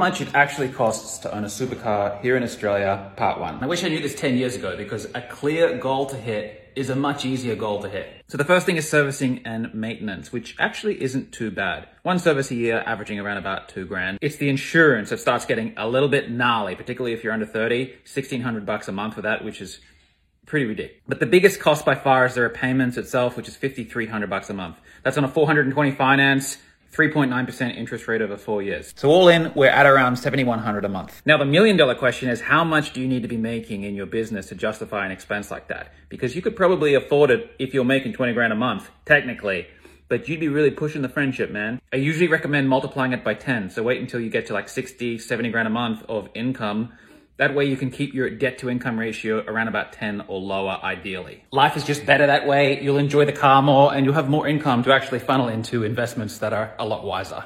much it actually costs to own a supercar here in Australia, part one. I wish I knew this 10 years ago because a clear goal to hit is a much easier goal to hit. So the first thing is servicing and maintenance, which actually isn't too bad. One service a year, averaging around about two grand. It's the insurance that starts getting a little bit gnarly, particularly if you're under 30, 1600 bucks a month for that, which is pretty ridiculous. But the biggest cost by far is the repayments itself, which is 5300 bucks a month. That's on a 420 finance 3.9% interest rate over four years. So all in, we're at around 7,100 a month. Now, the million dollar question is how much do you need to be making in your business to justify an expense like that? Because you could probably afford it if you're making 20 grand a month, technically, but you'd be really pushing the friendship, man. I usually recommend multiplying it by 10. So wait until you get to like 60, 70 grand a month of income that way you can keep your debt to income ratio around about 10 or lower ideally. Life is just better that way. You'll enjoy the car more and you'll have more income to actually funnel into investments that are a lot wiser.